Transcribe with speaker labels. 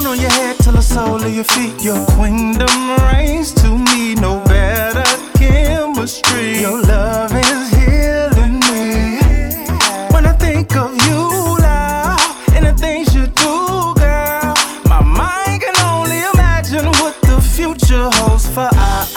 Speaker 1: crown on your head till the sole of your feet. Your kingdom reigns to me, no better chemistry. Your love is healing me. When I think of you, love, and the things you do, girl, my mind can only imagine what the future holds for us.